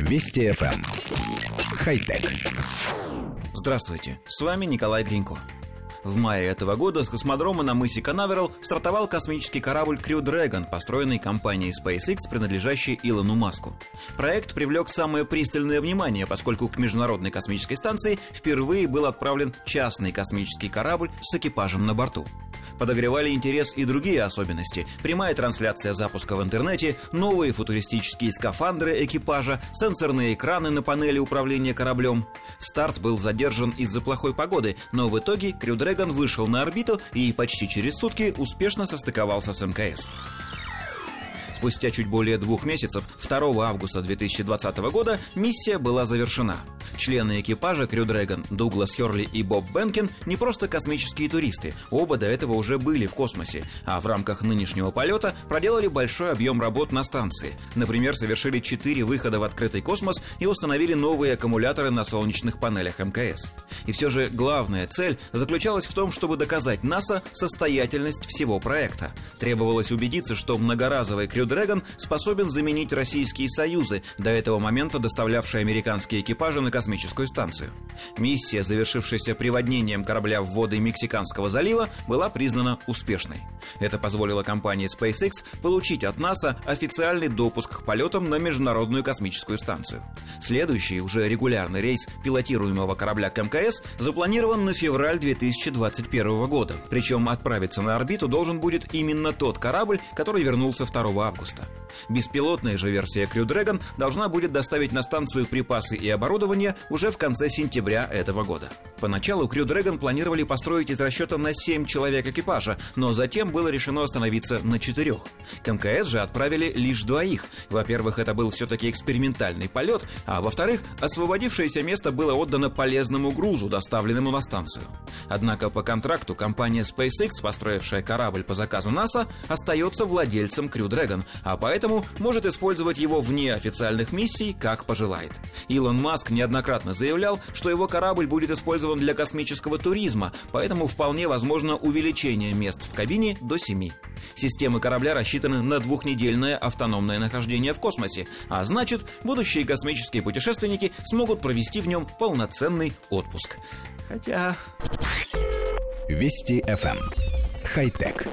Вести FM. Эм. Хай-тек. Здравствуйте, с вами Николай Гринько. В мае этого года с космодрома на мысе Канаверал стартовал космический корабль Crew Dragon, построенный компанией SpaceX, принадлежащей Илону Маску. Проект привлек самое пристальное внимание, поскольку к Международной космической станции впервые был отправлен частный космический корабль с экипажем на борту подогревали интерес и другие особенности. Прямая трансляция запуска в интернете, новые футуристические скафандры экипажа, сенсорные экраны на панели управления кораблем. Старт был задержан из-за плохой погоды, но в итоге Крю Дрэгон вышел на орбиту и почти через сутки успешно состыковался с МКС. Спустя чуть более двух месяцев, 2 августа 2020 года, миссия была завершена – Члены экипажа Крю Дрэгон, Дуглас Херли и Боб Бенкин не просто космические туристы, оба до этого уже были в космосе, а в рамках нынешнего полета проделали большой объем работ на станции. Например, совершили четыре выхода в открытый космос и установили новые аккумуляторы на солнечных панелях МКС. И все же главная цель заключалась в том, чтобы доказать НАСА состоятельность всего проекта. Требовалось убедиться, что многоразовый Крю Дрэгон способен заменить российские союзы, до этого момента доставлявшие американские экипажи на космическую станцию. Миссия, завершившаяся приводнением корабля в воды Мексиканского залива, была признана успешной. Это позволило компании SpaceX получить от НАСА официальный допуск к полетам на Международную космическую станцию. Следующий, уже регулярный рейс пилотируемого корабля к МКС запланирован на февраль 2021 года. Причем отправиться на орбиту должен будет именно тот корабль, который вернулся 2 августа. Беспилотная же версия Crew Dragon должна будет доставить на станцию припасы и оборудование уже в конце сентября этого года. Поначалу Crew Dragon планировали построить из расчета на 7 человек экипажа, но затем было решено остановиться на четырех. К МКС же отправили лишь двоих. Во-первых, это был все-таки экспериментальный полет, а во-вторых, освободившееся место было отдано полезному грузу, доставленному на станцию. Однако по контракту компания SpaceX, построившая корабль по заказу НАСА, остается владельцем Crew Dragon, а поэтому может использовать его вне официальных миссий, как пожелает. Илон Маск неоднократно заявлял, что его корабль будет использован для космического туризма, поэтому вполне возможно увеличение мест в кабине до 7. Системы корабля рассчитаны на двухнедельное автономное нахождение в космосе, а значит, будущие космические путешественники смогут провести в нем полноценный отпуск. Хотя... Вести FM. Хай-тек.